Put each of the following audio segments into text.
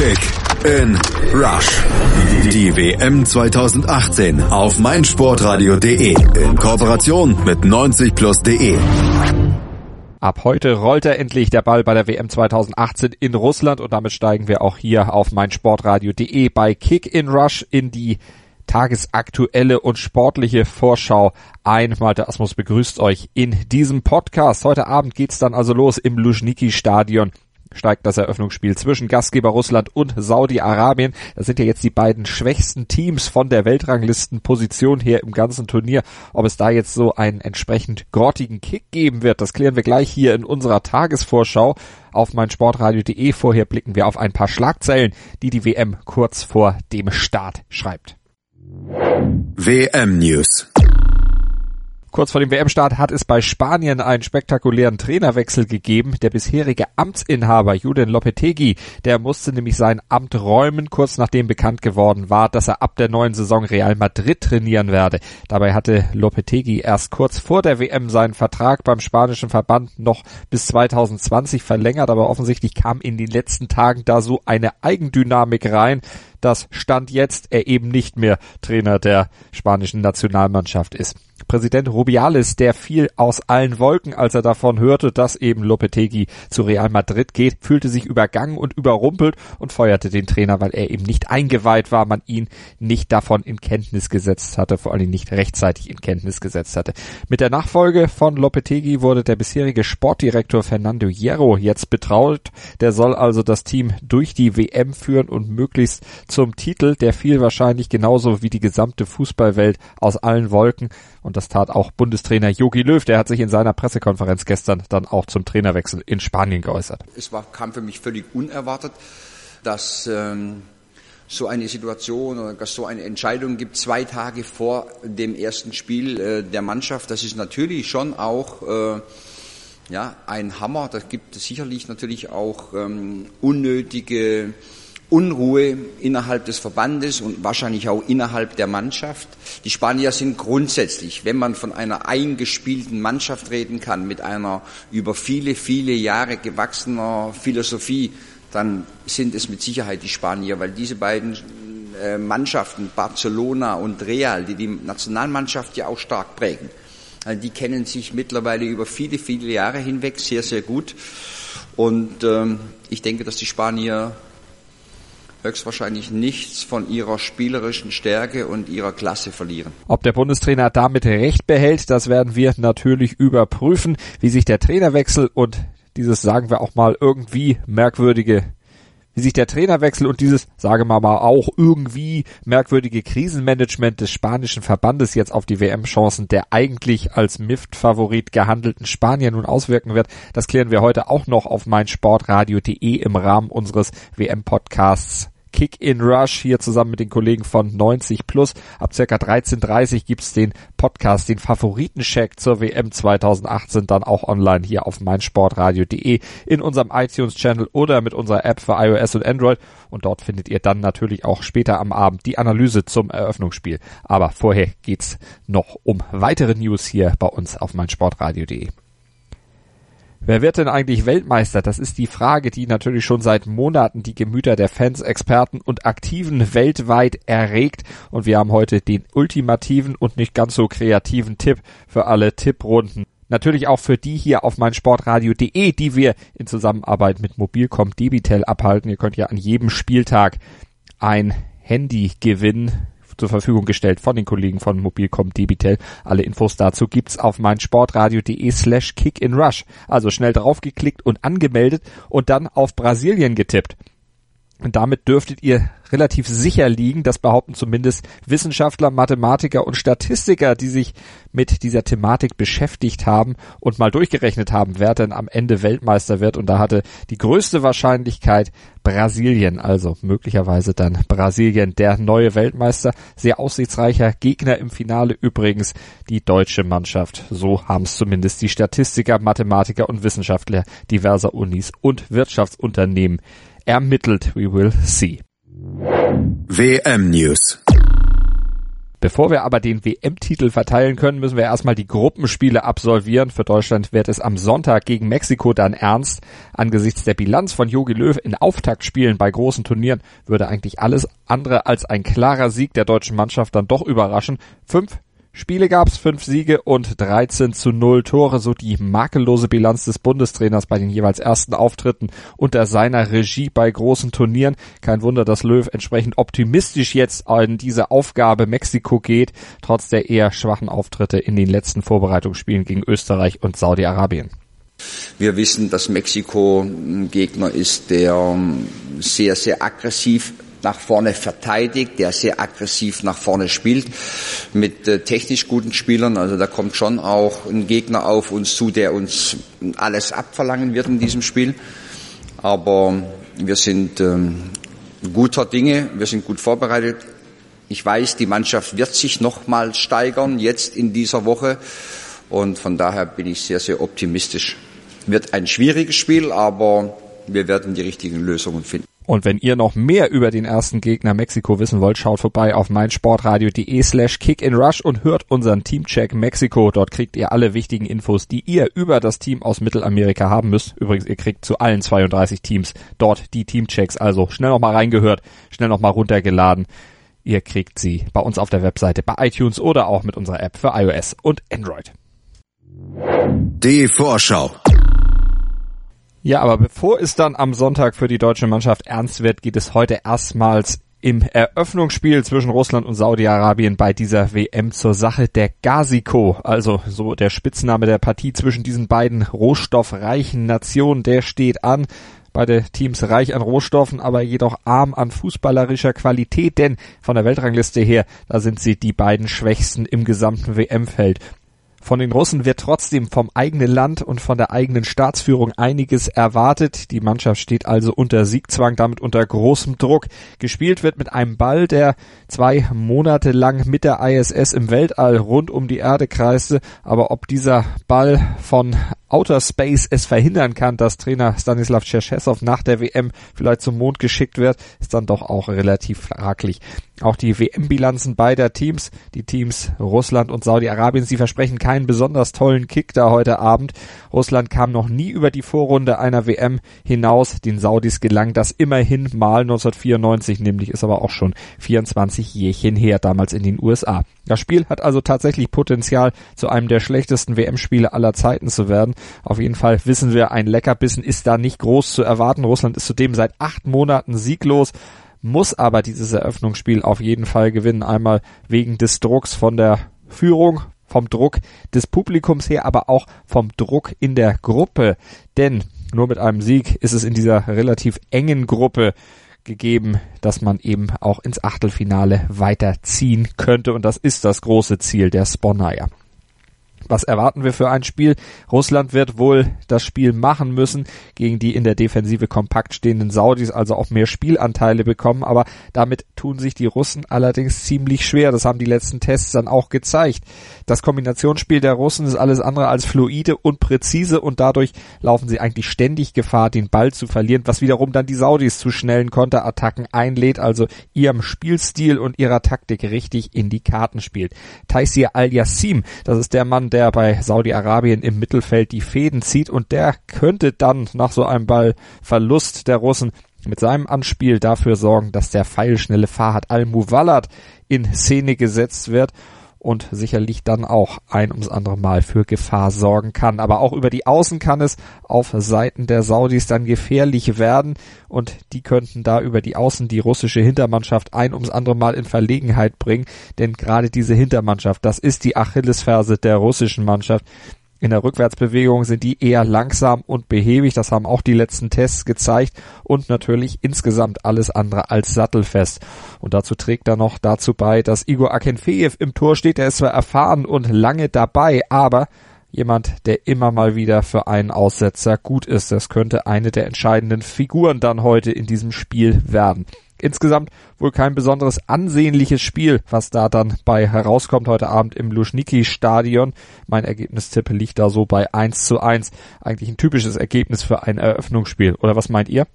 Kick in Rush. Die WM 2018 auf meinsportradio.de in Kooperation mit 90plus.de. Ab heute rollt er endlich der Ball bei der WM 2018 in Russland und damit steigen wir auch hier auf meinsportradio.de bei Kick in Rush in die tagesaktuelle und sportliche Vorschau ein. Malte Asmus begrüßt euch in diesem Podcast. Heute Abend geht's dann also los im Luzhniki Stadion steigt das Eröffnungsspiel zwischen Gastgeber Russland und Saudi-Arabien. Das sind ja jetzt die beiden schwächsten Teams von der Weltranglistenposition her im ganzen Turnier. Ob es da jetzt so einen entsprechend grottigen Kick geben wird, das klären wir gleich hier in unserer Tagesvorschau auf meinsportradio.de. Vorher blicken wir auf ein paar Schlagzeilen, die die WM kurz vor dem Start schreibt. WM News. Kurz vor dem WM-Start hat es bei Spanien einen spektakulären Trainerwechsel gegeben. Der bisherige Amtsinhaber Julian Lopetegui, der musste nämlich sein Amt räumen, kurz nachdem bekannt geworden war, dass er ab der neuen Saison Real Madrid trainieren werde. Dabei hatte Lopetegui erst kurz vor der WM seinen Vertrag beim spanischen Verband noch bis 2020 verlängert, aber offensichtlich kam in den letzten Tagen da so eine Eigendynamik rein, dass Stand jetzt er eben nicht mehr Trainer der spanischen Nationalmannschaft ist. Präsident Rubiales, der fiel aus allen Wolken, als er davon hörte, dass eben Lopetegui zu Real Madrid geht, fühlte sich übergangen und überrumpelt und feuerte den Trainer, weil er eben nicht eingeweiht war, man ihn nicht davon in Kenntnis gesetzt hatte, vor allem nicht rechtzeitig in Kenntnis gesetzt hatte. Mit der Nachfolge von Lopetegui wurde der bisherige Sportdirektor Fernando Hierro jetzt betraut. Der soll also das Team durch die WM führen und möglichst zum Titel. Der fiel wahrscheinlich genauso wie die gesamte Fußballwelt aus allen Wolken. Und das tat auch Bundestrainer Jogi Löw. Der hat sich in seiner Pressekonferenz gestern dann auch zum Trainerwechsel in Spanien geäußert. Es war, kam für mich völlig unerwartet, dass ähm, so eine Situation oder dass so eine Entscheidung gibt, zwei Tage vor dem ersten Spiel äh, der Mannschaft. Das ist natürlich schon auch äh, ja, ein Hammer. Da gibt es sicherlich natürlich auch ähm, unnötige Unruhe innerhalb des Verbandes und wahrscheinlich auch innerhalb der Mannschaft. Die Spanier sind grundsätzlich, wenn man von einer eingespielten Mannschaft reden kann, mit einer über viele, viele Jahre gewachsener Philosophie, dann sind es mit Sicherheit die Spanier, weil diese beiden äh, Mannschaften, Barcelona und Real, die die Nationalmannschaft ja auch stark prägen, die kennen sich mittlerweile über viele, viele Jahre hinweg sehr, sehr gut. Und ähm, ich denke, dass die Spanier höchstwahrscheinlich nichts von ihrer spielerischen Stärke und ihrer Klasse verlieren. Ob der Bundestrainer damit recht behält, das werden wir natürlich überprüfen, wie sich der Trainerwechsel und dieses, sagen wir auch mal, irgendwie merkwürdige wie sich der Trainerwechsel und dieses, sage mal mal, auch irgendwie merkwürdige Krisenmanagement des spanischen Verbandes jetzt auf die WM-Chancen der eigentlich als MIFT-Favorit gehandelten Spanier nun auswirken wird, das klären wir heute auch noch auf meinsportradio.de im Rahmen unseres WM-Podcasts Kick in Rush hier zusammen mit den Kollegen von 90 Plus. Ab circa 13.30 gibt's den Podcast, den Favoritencheck zur WM 2018 dann auch online hier auf meinsportradio.de in unserem iTunes-Channel oder mit unserer App für iOS und Android. Und dort findet ihr dann natürlich auch später am Abend die Analyse zum Eröffnungsspiel. Aber vorher geht's noch um weitere News hier bei uns auf meinsportradio.de. Wer wird denn eigentlich Weltmeister? Das ist die Frage, die natürlich schon seit Monaten die Gemüter der Fans, Experten und Aktiven weltweit erregt. Und wir haben heute den ultimativen und nicht ganz so kreativen Tipp für alle Tipprunden. Natürlich auch für die hier auf meinsportradio.de, die wir in Zusammenarbeit mit Mobilcom Debitel abhalten. Ihr könnt ja an jedem Spieltag ein Handy gewinnen zur Verfügung gestellt von den Kollegen von Mobilcom Debitel. Alle Infos dazu gibt's auf meinsportradio.de slash kickinrush. Also schnell draufgeklickt und angemeldet und dann auf Brasilien getippt. Und damit dürftet ihr relativ sicher liegen. Das behaupten zumindest Wissenschaftler, Mathematiker und Statistiker, die sich mit dieser Thematik beschäftigt haben und mal durchgerechnet haben, wer denn am Ende Weltmeister wird. Und da hatte die größte Wahrscheinlichkeit Brasilien, also möglicherweise dann Brasilien, der neue Weltmeister. Sehr aussichtsreicher Gegner im Finale übrigens die deutsche Mannschaft. So haben es zumindest die Statistiker, Mathematiker und Wissenschaftler diverser Unis und Wirtschaftsunternehmen ermittelt. We will see. WM News. Bevor wir aber den WM-Titel verteilen können, müssen wir erstmal die Gruppenspiele absolvieren. Für Deutschland wird es am Sonntag gegen Mexiko dann ernst. Angesichts der Bilanz von Jogi Löw in Auftaktspielen bei großen Turnieren würde eigentlich alles andere als ein klarer Sieg der deutschen Mannschaft dann doch überraschen. Fünf Spiele gab's, fünf Siege und 13 zu 0 Tore, so die makellose Bilanz des Bundestrainers bei den jeweils ersten Auftritten unter seiner Regie bei großen Turnieren. Kein Wunder, dass Löw entsprechend optimistisch jetzt in diese Aufgabe Mexiko geht, trotz der eher schwachen Auftritte in den letzten Vorbereitungsspielen gegen Österreich und Saudi-Arabien. Wir wissen, dass Mexiko ein Gegner ist, der sehr, sehr aggressiv nach vorne verteidigt, der sehr aggressiv nach vorne spielt, mit äh, technisch guten Spielern. Also da kommt schon auch ein Gegner auf uns zu, der uns alles abverlangen wird in diesem Spiel. Aber wir sind ähm, guter Dinge, wir sind gut vorbereitet. Ich weiß, die Mannschaft wird sich nochmal steigern jetzt in dieser Woche und von daher bin ich sehr, sehr optimistisch. Wird ein schwieriges Spiel, aber wir werden die richtigen Lösungen finden. Und wenn ihr noch mehr über den ersten Gegner Mexiko wissen wollt, schaut vorbei auf meinsportradio.de slash kickinrush und hört unseren Teamcheck Mexiko. Dort kriegt ihr alle wichtigen Infos, die ihr über das Team aus Mittelamerika haben müsst. Übrigens, ihr kriegt zu allen 32 Teams dort die Teamchecks. Also schnell noch mal reingehört, schnell noch mal runtergeladen. Ihr kriegt sie bei uns auf der Webseite, bei iTunes oder auch mit unserer App für iOS und Android. Die Vorschau. Ja, aber bevor es dann am Sonntag für die deutsche Mannschaft ernst wird, geht es heute erstmals im Eröffnungsspiel zwischen Russland und Saudi-Arabien bei dieser WM zur Sache der Gaziko, also so der Spitzname der Partie zwischen diesen beiden rohstoffreichen Nationen, der steht an. Beide Teams reich an Rohstoffen, aber jedoch arm an fußballerischer Qualität, denn von der Weltrangliste her, da sind sie die beiden Schwächsten im gesamten WM-Feld. Von den Russen wird trotzdem vom eigenen Land und von der eigenen Staatsführung einiges erwartet. Die Mannschaft steht also unter Siegzwang, damit unter großem Druck. Gespielt wird mit einem Ball, der zwei Monate lang mit der ISS im Weltall rund um die Erde kreiste. Aber ob dieser Ball von Outer Space es verhindern kann, dass Trainer Stanislav Cherchesov nach der WM vielleicht zum Mond geschickt wird, ist dann doch auch relativ fraglich. Auch die WM-Bilanzen beider Teams, die Teams Russland und Saudi-Arabien, sie versprechen keinen besonders tollen Kick da heute Abend. Russland kam noch nie über die Vorrunde einer WM hinaus. Den Saudis gelang das immerhin mal 1994, nämlich ist aber auch schon 24 Jährchen her, damals in den USA. Das Spiel hat also tatsächlich Potenzial, zu einem der schlechtesten WM-Spiele aller Zeiten zu werden. Auf jeden Fall wissen wir, ein Leckerbissen ist da nicht groß zu erwarten. Russland ist zudem seit acht Monaten sieglos muss aber dieses Eröffnungsspiel auf jeden Fall gewinnen. Einmal wegen des Drucks von der Führung, vom Druck des Publikums her, aber auch vom Druck in der Gruppe. Denn nur mit einem Sieg ist es in dieser relativ engen Gruppe gegeben, dass man eben auch ins Achtelfinale weiterziehen könnte. Und das ist das große Ziel der Sponaya. Was erwarten wir für ein Spiel? Russland wird wohl das Spiel machen müssen gegen die in der Defensive kompakt stehenden Saudis, also auch mehr Spielanteile bekommen, aber damit tun sich die Russen allerdings ziemlich schwer. Das haben die letzten Tests dann auch gezeigt. Das Kombinationsspiel der Russen ist alles andere als fluide und präzise und dadurch laufen sie eigentlich ständig Gefahr, den Ball zu verlieren, was wiederum dann die Saudis zu schnellen Konterattacken einlädt, also ihrem Spielstil und ihrer Taktik richtig in die Karten spielt. Taisir Al-Yassim, das ist der Mann, der bei Saudi-Arabien im Mittelfeld die Fäden zieht und der könnte dann nach so einem Ballverlust der Russen mit seinem Anspiel dafür sorgen, dass der pfeilschnelle Fahad Al-Muwallad in Szene gesetzt wird und sicherlich dann auch ein ums andere Mal für Gefahr sorgen kann. Aber auch über die Außen kann es auf Seiten der Saudis dann gefährlich werden und die könnten da über die Außen die russische Hintermannschaft ein ums andere Mal in Verlegenheit bringen, denn gerade diese Hintermannschaft, das ist die Achillesferse der russischen Mannschaft. In der Rückwärtsbewegung sind die eher langsam und behäbig, das haben auch die letzten Tests gezeigt und natürlich insgesamt alles andere als sattelfest. Und dazu trägt er noch dazu bei, dass Igor Akenfeev im Tor steht, er ist zwar erfahren und lange dabei, aber jemand, der immer mal wieder für einen Aussetzer gut ist. Das könnte eine der entscheidenden Figuren dann heute in diesem Spiel werden. Insgesamt wohl kein besonderes ansehnliches Spiel, was da dann bei herauskommt heute Abend im Luschniki Stadion. Mein Ergebnistippe liegt da so bei 1 zu 1. Eigentlich ein typisches Ergebnis für ein Eröffnungsspiel. Oder was meint ihr?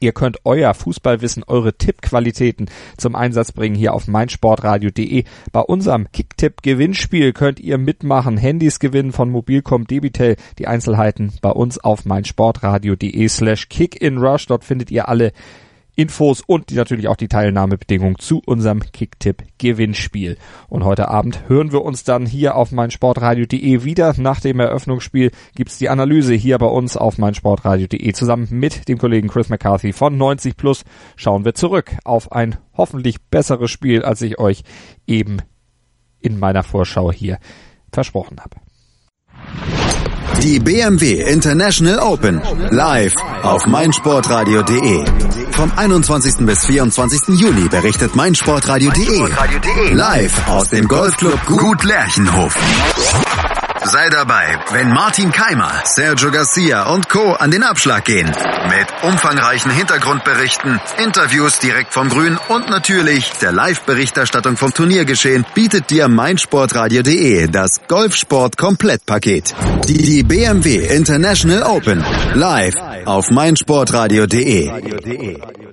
Ihr könnt euer Fußballwissen, eure Tippqualitäten zum Einsatz bringen hier auf meinsportradio.de. Bei unserem Kicktipp-Gewinnspiel könnt ihr mitmachen. Handys gewinnen von Mobilcom Debitel. Die Einzelheiten bei uns auf meinsportradio.de slash kickinrush. Dort findet ihr alle Infos und natürlich auch die Teilnahmebedingungen zu unserem Kicktipp-Gewinnspiel. Und heute Abend hören wir uns dann hier auf meinsportradio.de wieder. Nach dem Eröffnungsspiel gibt's die Analyse hier bei uns auf meinsportradio.de. Zusammen mit dem Kollegen Chris McCarthy von 90 Plus schauen wir zurück auf ein hoffentlich besseres Spiel, als ich euch eben in meiner Vorschau hier versprochen habe. Die BMW International Open live auf meinsportradio.de. Vom 21. bis 24. Juni berichtet meinsportradio.de live aus dem Golfclub Gut Lerchenhof. Sei dabei, wenn Martin Keimer, Sergio Garcia und Co. an den Abschlag gehen. Mit umfangreichen Hintergrundberichten, Interviews direkt vom Grün und natürlich der Live-Berichterstattung vom Turniergeschehen bietet dir meinsportradio.de das Golfsport-Komplettpaket. Die BMW International Open live auf meinsportradio.de.